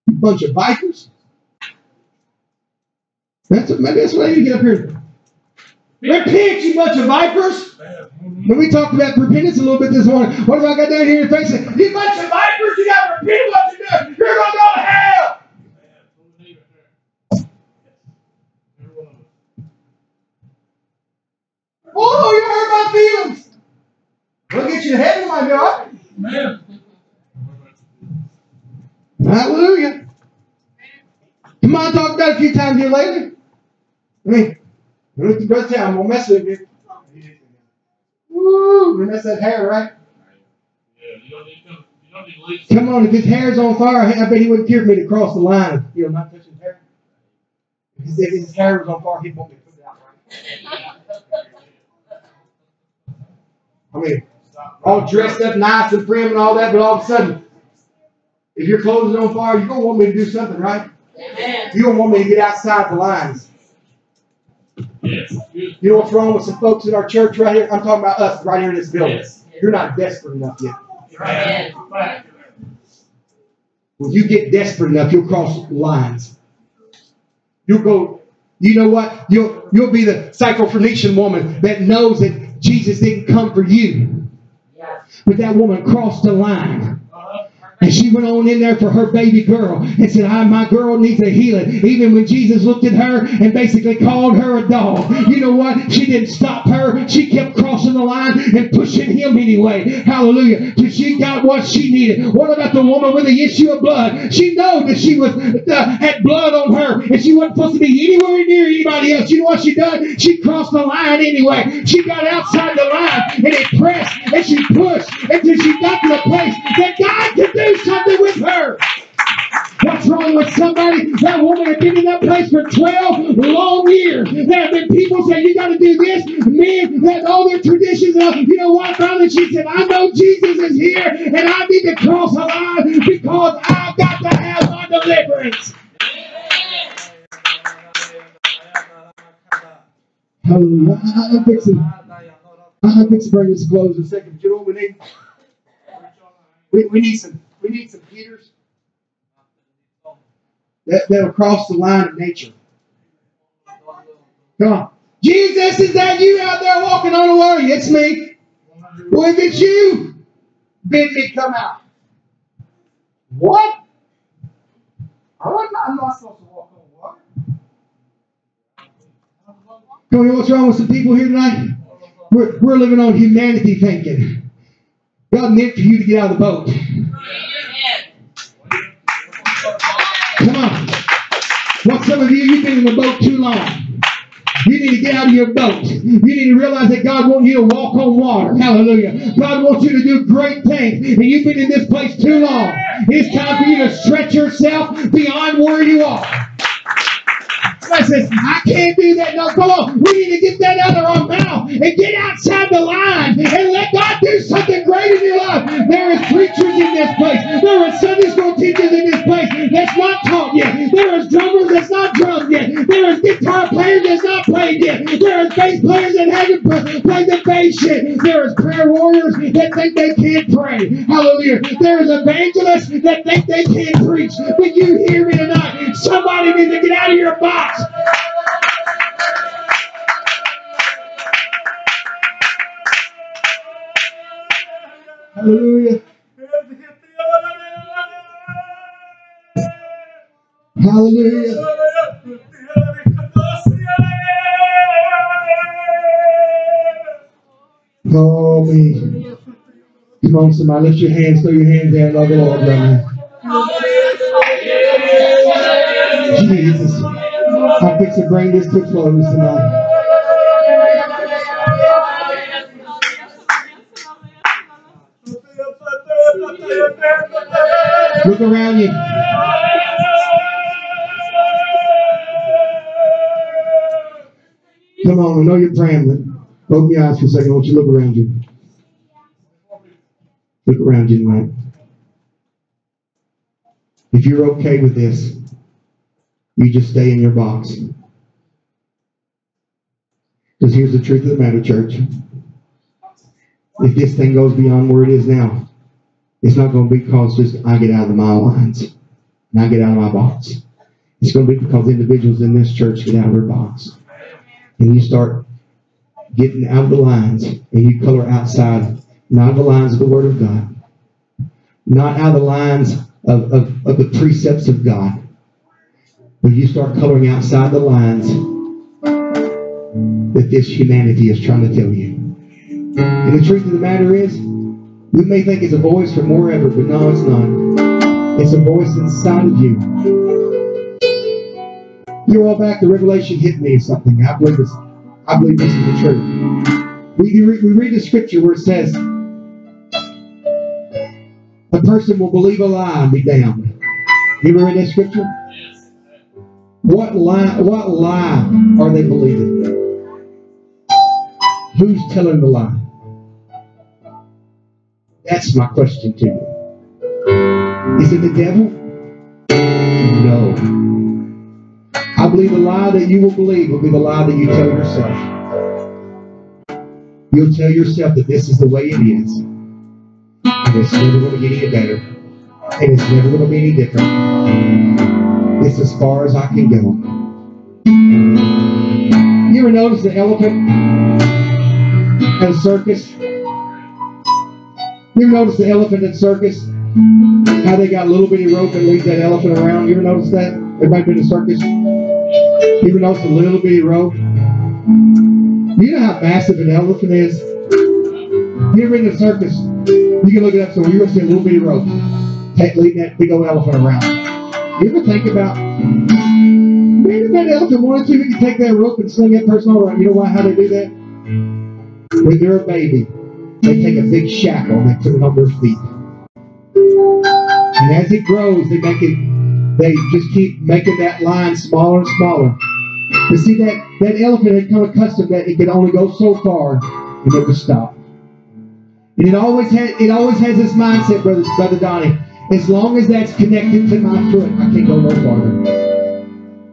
You bunch of bikers. That's maybe that's what I need to get up here. Repent, you bunch of vipers. When we talked about repentance a little bit this morning, what have I got down here in face? You bunch of vipers, you got to repent what you're doing. You're going to go to hell. Oh, you hurt my feelings. We'll get you to heaven, my God. Hallelujah. Come on, talk about it a few times here lately. I mean, look at Brother Town, I'm gonna mess with you. Woo, and that's that hair, right? Come on, if his hair's on fire, I bet he wouldn't care for me to cross the line. You know, not touching his hair. If his, if his hair was on fire, he'd want me to put it out right. I mean, all dressed up nice and prim and all that, but all of a sudden, if your clothes are on fire, you're gonna want me to do something, right? Amen. You don't want me to get outside the lines. You know what's wrong with some folks in our church right here? I'm talking about us right here in this building. You're not desperate enough yet. When you get desperate enough, you'll cross lines. You'll go, you know what? You'll you'll be the Syrophoenician woman that knows that Jesus didn't come for you. But that woman crossed the line. And she went on in there for her baby girl and said, I, my girl needs a healing. Even when Jesus looked at her and basically called her a dog. You know what? She didn't stop her. She kept crossing the line and pushing him anyway. Hallelujah. Till she got what she needed. What about the woman with the issue of blood? She knew that she was uh, had blood on her and she wasn't supposed to be anywhere near anybody else. You know what she done? She crossed the line anyway. She got outside the line and it pressed and she pushed until she got to the place that God could do something with her. What's wrong with somebody? That woman had been in that place for 12 long years. There have been people saying, you got to do this. Men, that's all their traditions. Are. You know what? Finally, she said, I know Jesus is here and I need to cross the line because I've got to have my deliverance. Hallelujah. I'm fixing, I'm fixing to bring this close in a second. You know what we need? We, we need some we need some Peters that, that'll cross the line of nature. Come on. Jesus, is that you out there walking on the water? It's me. Well, if it's you, bid me come out. What? I'm not, I'm not supposed to walk on water. Come on, what's wrong with some people here tonight? We're, we're living on humanity thinking. God meant for you to get out of the boat. What some of you, you've been in the boat too long. You need to get out of your boat. You need to realize that God wants you to walk on water. Hallelujah. God wants you to do great things. And you've been in this place too long. It's time for you to stretch yourself beyond where you are. Says, I can't do that. No, come on. We need to get that out of our mouth and get outside the line and let God do something great in your life. There is preachers in this place. There are Sunday school teachers in this place that's not taught yet. There is drummers that's not drummed yet. There is guitar players that's not played yet. There is bass players that haven't played the bass yet. There is prayer warriors that think they can't pray. Hallelujah. There is evangelists that think they can't preach. But you hear me tonight. Somebody needs to get out of your box. Hallelujah. Hallelujah. Call me. Come on, somebody, lift your hands, throw your hands there, love the Lord now. Jesus. I to bring this to close tonight. Look around you. Come on, I know you're praying, but open your eyes for a second. I want you to look around you. Look around you tonight. If you're okay with this, you just stay in your box. Because here's the truth of the matter, church. If this thing goes beyond where it is now, it's not going to be because just I get out of my lines and I get out of my box. It's going to be because individuals in this church get out of their box. And you start getting out of the lines and you color outside, not the lines of the Word of God, not out of the lines of, of, of the precepts of God, but you start coloring outside the lines that this humanity is trying to tell you. And the truth of the matter is, we may think it's a voice from wherever, but no, it's not. It's a voice inside of you. You're all back The Revelation hit me or something. I believe this. I believe this is the truth. We, we read the scripture where it says, a person will believe a lie and be damned. You ever read that scripture? What lie? What lie are they believing? Who's telling the lie? That's my question to you. Is it the devil? No. I believe the lie that you will believe will be the lie that you tell yourself. You'll tell yourself that this is the way it is. And it's never going to get any better. And it's never going to be any different. It's as far as I can go. You ever notice the elephant at a circus? You ever notice the elephant at circus? How they got a little bitty rope and leads that elephant around? You ever notice that? Everybody been to circus? You ever notice a little bitty rope? You know how massive an elephant is? You ever been a circus? You can look it up so you're going to see a little bitty rope leading that big old elephant around. You ever think about maybe that elephant wanted to, we could take that rope and sling that person all around. You know why? How they do that? When they're a baby, they take a big shackle and they put it on their feet. And as it grows, they make it, they just keep making that line smaller and smaller. But see, that, that elephant had come accustomed that it could only go so far and it would stop. And it always had it always has this mindset, brother Donnie. As long as that's connected to my foot, I can't go no farther.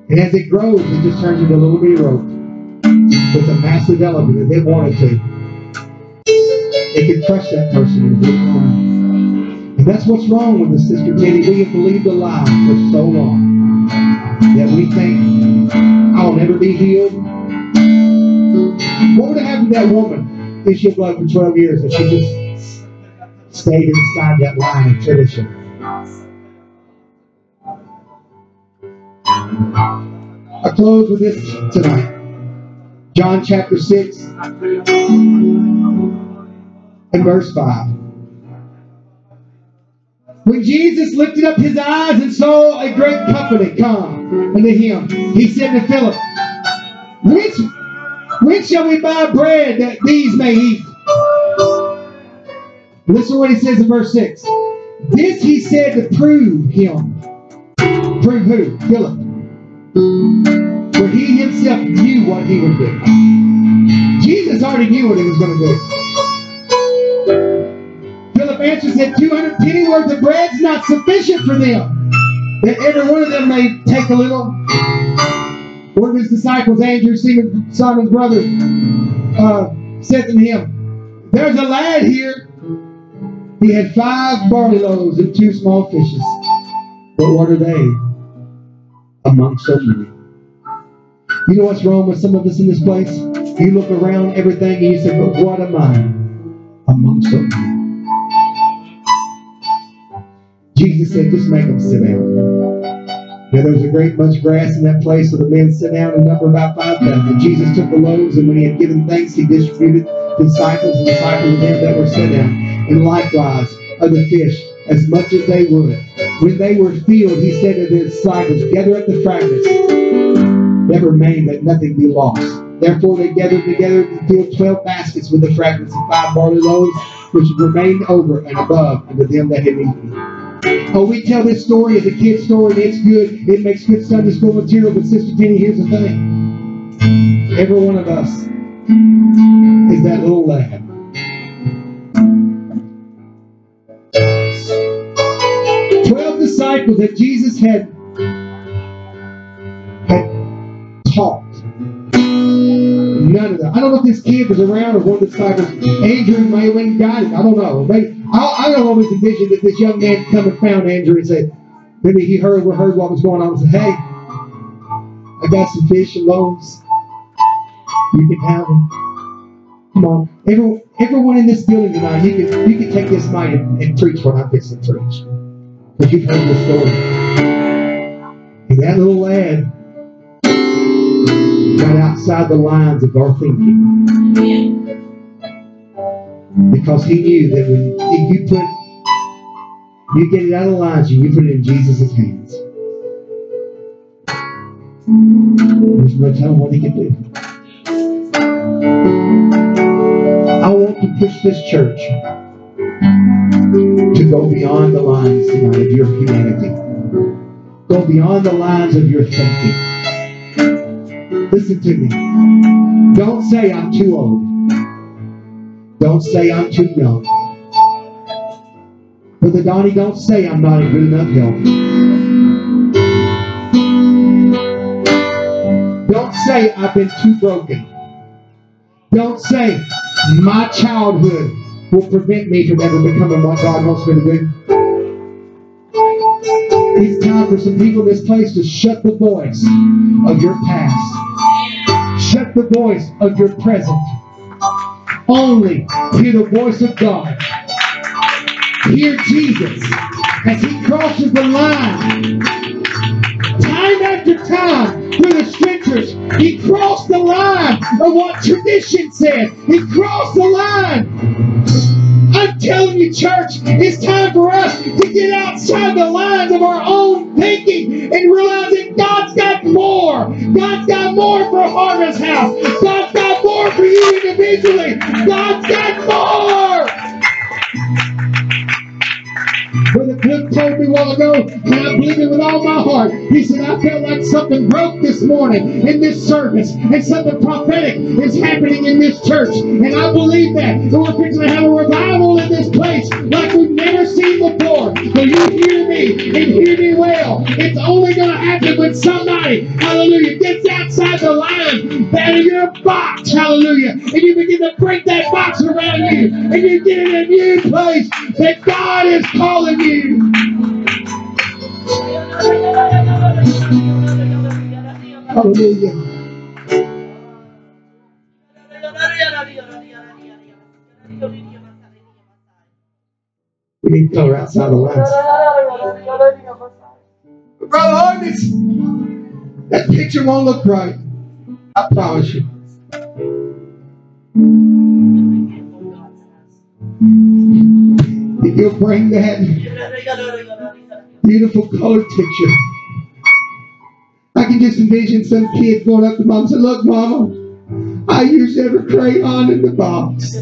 And as it grows, it just turns into a little bitty rope. It's a massive if it wanted to. It could crush that person in a blue line. And that's what's wrong with the Sister Teddy. We have believed a lie for so long that we think I'll never be healed. What would have happened to that woman? Issue of blood for 12 years if she just stayed inside that line of tradition. I close with this tonight. John chapter 6 and verse 5. When Jesus lifted up his eyes and saw a great company come unto him, he said to Philip, Which when shall we buy bread that these may eat? Listen to what he says in verse 6. This he said to prove him. Prove who? Philip. For he himself knew what he would do. Jesus already knew what he was going to do. Philip answered, said, 200 penny worth of bread's not sufficient for them. That every one of them may take a little. One of his disciples, Andrew, Simon's brother, uh, said to him, There's a lad here. He had five barley loaves and two small fishes. But what are they among so many? You know what's wrong with some of us in this place? You look around everything and you say, But what am I among so many? Jesus said, Just make them sit down. Now there was a great much grass in that place, so the men sat down and number about five thousand. Jesus took the loaves, and when he had given thanks, he distributed disciples and disciples of them that were set down. and likewise of the fish, as much as they would. When they were filled, he said to the disciples, Gather up the fragments that remain, that nothing be lost. Therefore they gathered together and filled twelve baskets with the fragments of five barley loaves, which remained over and above unto them that had eaten. Oh, we tell this story as a kid's story, and it's good. It makes good Sunday school material, but Sister Jenny, here's the thing. Every one of us is that little lad. That Jesus had, had taught. None of that. I don't know if this kid was around or one of the disciples. Andrew may have went got him. I don't know. Maybe, I, I don't always envision that this young man come and found Andrew and said, maybe he heard heard what was going on and said, hey, I got some fish and loaves. You can have them. Come on. Everyone, everyone in this building tonight, you can, you can take this mic and, and preach what I'm fixing to preach. You've heard the story. And that little lad got outside the lines of our thinking. Because he knew that when if you put you get it out of lines and you put it in Jesus' hands. There's no telling what he can do. I want to push this church to go beyond the lines tonight of your humanity. Go beyond the lines of your thinking. Listen to me. Don't say I'm too old. Don't say I'm too young. Brother Donnie, don't say I'm not in good enough health. Don't say I've been too broken. Don't say my childhood will prevent me from ever becoming what God wants me to be. It's time for some people in this place to shut the voice of your past. Shut the voice of your present. Only hear the voice of God. Hear Jesus as he crosses the line. Time after time, through the scriptures, he crossed the line of what tradition said. He crossed the line. I'm telling you, church, it's time for us to get outside the lines of our own thinking and realize that God's got more. God's got more for Harvest House. God's got more for you individually. God's got more. Brother Cliff told me a while ago, and I believe it with all my heart. He said, I felt like something broke this morning in this service, and something prophetic is happening in this church. And I believe that. And we're fixing to have a revival in this place like we've never seen before. So you hear me and hear me well. It's only going to happen when somebody, hallelujah, gets outside the line out of your box, hallelujah, and you begin to break that box around you, and you get in a new place that God is calling you. Hallelujah. We color outside the lines. Brother Harkness, that picture won't look right. I promise you. You'll bring that beautiful colored picture, I can just envision some kid going up to mom and say, Look, mama, I used every crayon in the box.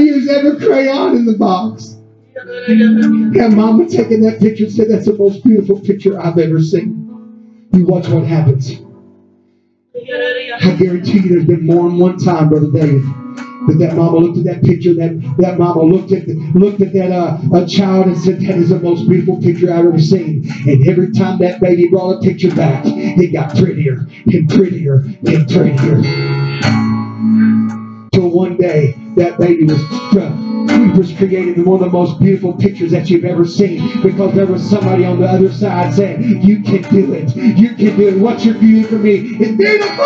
I used every crayon in the box. And mama taking that picture and said, That's the most beautiful picture I've ever seen. You watch what happens. I guarantee you there's been more than one time, Brother David, that that mama looked at that picture, that, that mama looked at the, looked at that uh, a child and said, That is the most beautiful picture I've ever seen. And every time that baby brought a picture back, it got prettier and prettier and prettier. One day that baby was was created in one of the most beautiful pictures that you've ever seen because there was somebody on the other side saying, You can do it. You can do it. What you're for me is beautiful.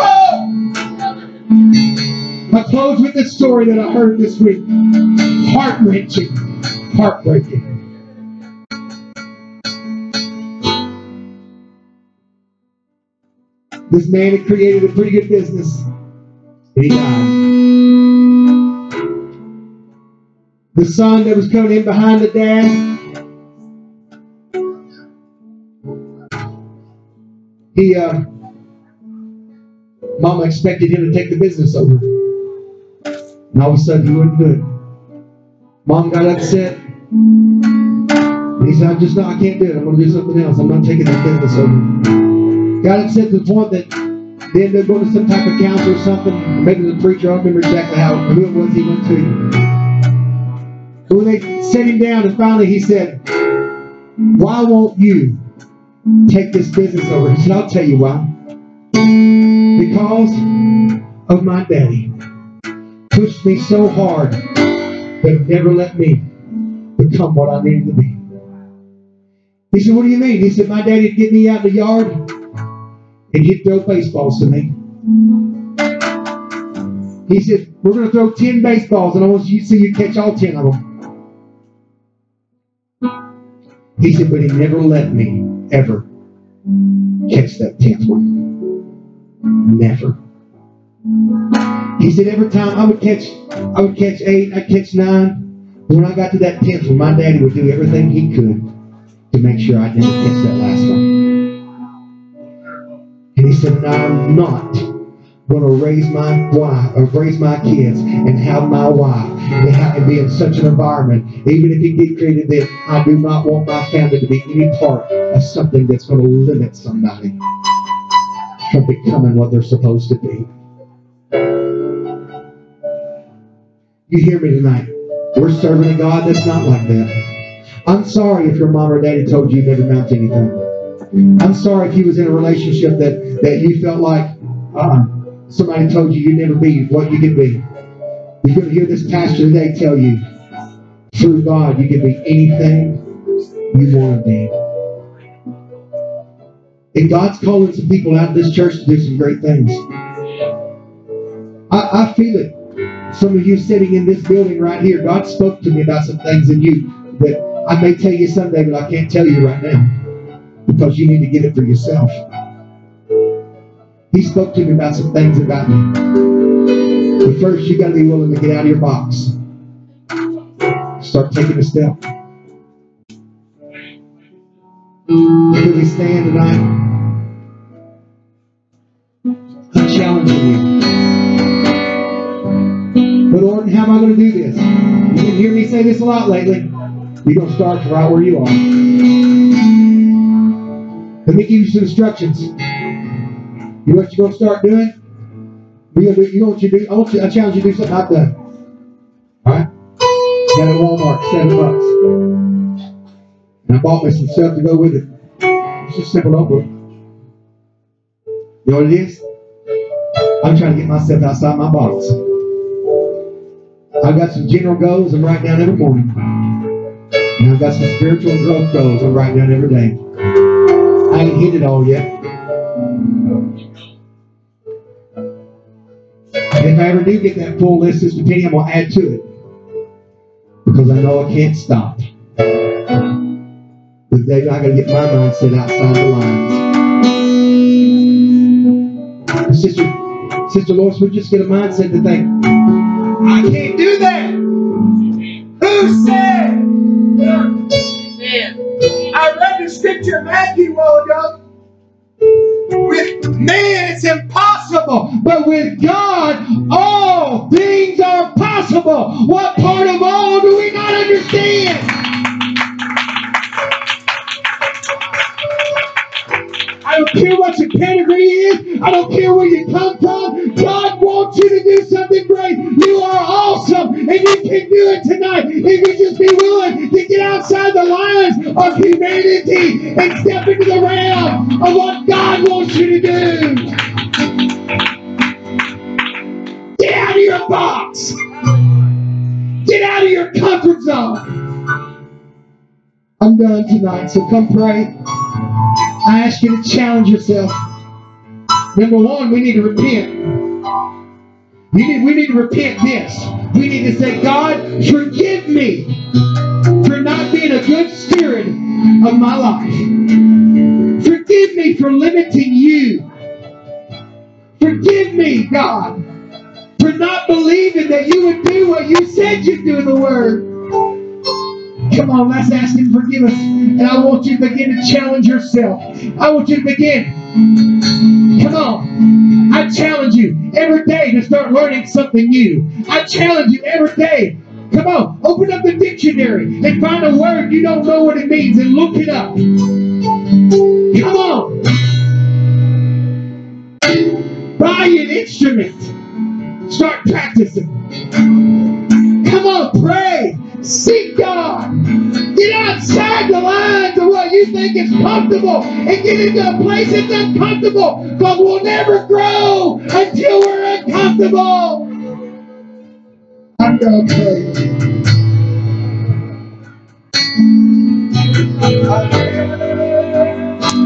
I close with this story that I heard this week. Heart wrenching, heartbreaking. This man had created a pretty good business, and he died. The son that was coming in behind the dad. He, uh, Mama expected him to take the business over. And all of a sudden, he wouldn't do it. Mom got upset. He said, I'm just not, I can't do it. I'm going to do something else. I'm not taking that business over. Got upset to the point that then they'll go to some type of council or something. Maybe the preacher, I don't remember exactly how, who it was he went to. But when they set him down and finally he said, Why won't you take this business over? He said, I'll tell you why. Because of my daddy. Pushed me so hard, but never let me become what I needed to be. He said, What do you mean? He said, My daddy'd get me out in the yard and he'd throw baseballs to me. He said, We're going to throw 10 baseballs and I want you to see you catch all 10 of them. He said, But he never let me ever catch that 10th one. Never. He said, Every time I would catch, I would catch eight, I'd catch nine. But when I got to that 10th one, my daddy would do everything he could to make sure I didn't catch that last one. And he said, "No, I'm not to raise my wife or raise my kids and have my wife and, have, be in such an environment, even if it get created that I do not want my family to be any part of something that's going to limit somebody from becoming what they're supposed to be. You hear me tonight? We're serving a God that's not like that. I'm sorry if your mom or daddy told you you never amount to anything. I'm sorry if you was in a relationship that, that you felt like uh, somebody told you you'd never be what you could be. You're going to hear this pastor today tell you, through God, you can be anything you want to be. And God's calling some people out of this church to do some great things. I, I feel it. Some of you sitting in this building right here, God spoke to me about some things in you that I may tell you someday, but I can't tell you right now because you need to get it for yourself. He spoke to me about some things about you. But first, you got to be willing to get out of your box. Start taking a step. Could we stand tonight? I'm challenging you. But Lord, how am I going to do this? You didn't hear me say this a lot lately. You're going to start right where you are. Let me give you some instructions. You know what you're to start doing? You know, you know what you do? I want you. I challenge you to do something I've done. All right? Got at Walmart, seven bucks, and I bought me some stuff to go with it. It's just a simple notebook. You know what it is? I'm trying to get myself outside my box. I've got some general goals I'm writing down every morning. And I've got some spiritual growth goals I'm writing down every day. I ain't hit it all yet. If I ever do get that full list, Sister Penny, I'm to add to it. Because I know I can't stop. Because David, I got to get my mindset outside the lines. Sister, Sister Lois, we just get a mindset to think, I can't do that. Who said? I read the scripture Matthew while ago. With man, it's impossible, but with God, all things are possible. What part of all do we not understand? I don't care what your pedigree is. I don't care where you come from. God wants you to do something great. You are awesome, and you can do it tonight if you just be willing to get outside the lines of humanity and step into the realm of what so come pray. I ask you to challenge yourself. Number one, we need to repent. We need, we need to repent this. We need to say, God, forgive me for not being a good steward of my life. Forgive me for limiting you. Forgive me, God, for not believing that you would do what you said you'd do in the Word. On, let's ask Him forgive us. And I want you to begin to challenge yourself. I want you to begin. Come on. I challenge you every day to start learning something new. I challenge you every day. Come on, open up the dictionary and find a word you don't know what it means and look it up. Come on. Buy an instrument. Start practicing. Come on, pray. Seek God. Get outside the lines of what you think is comfortable and get into a place that's uncomfortable But we'll never grow until we're uncomfortable. I'm going to pray.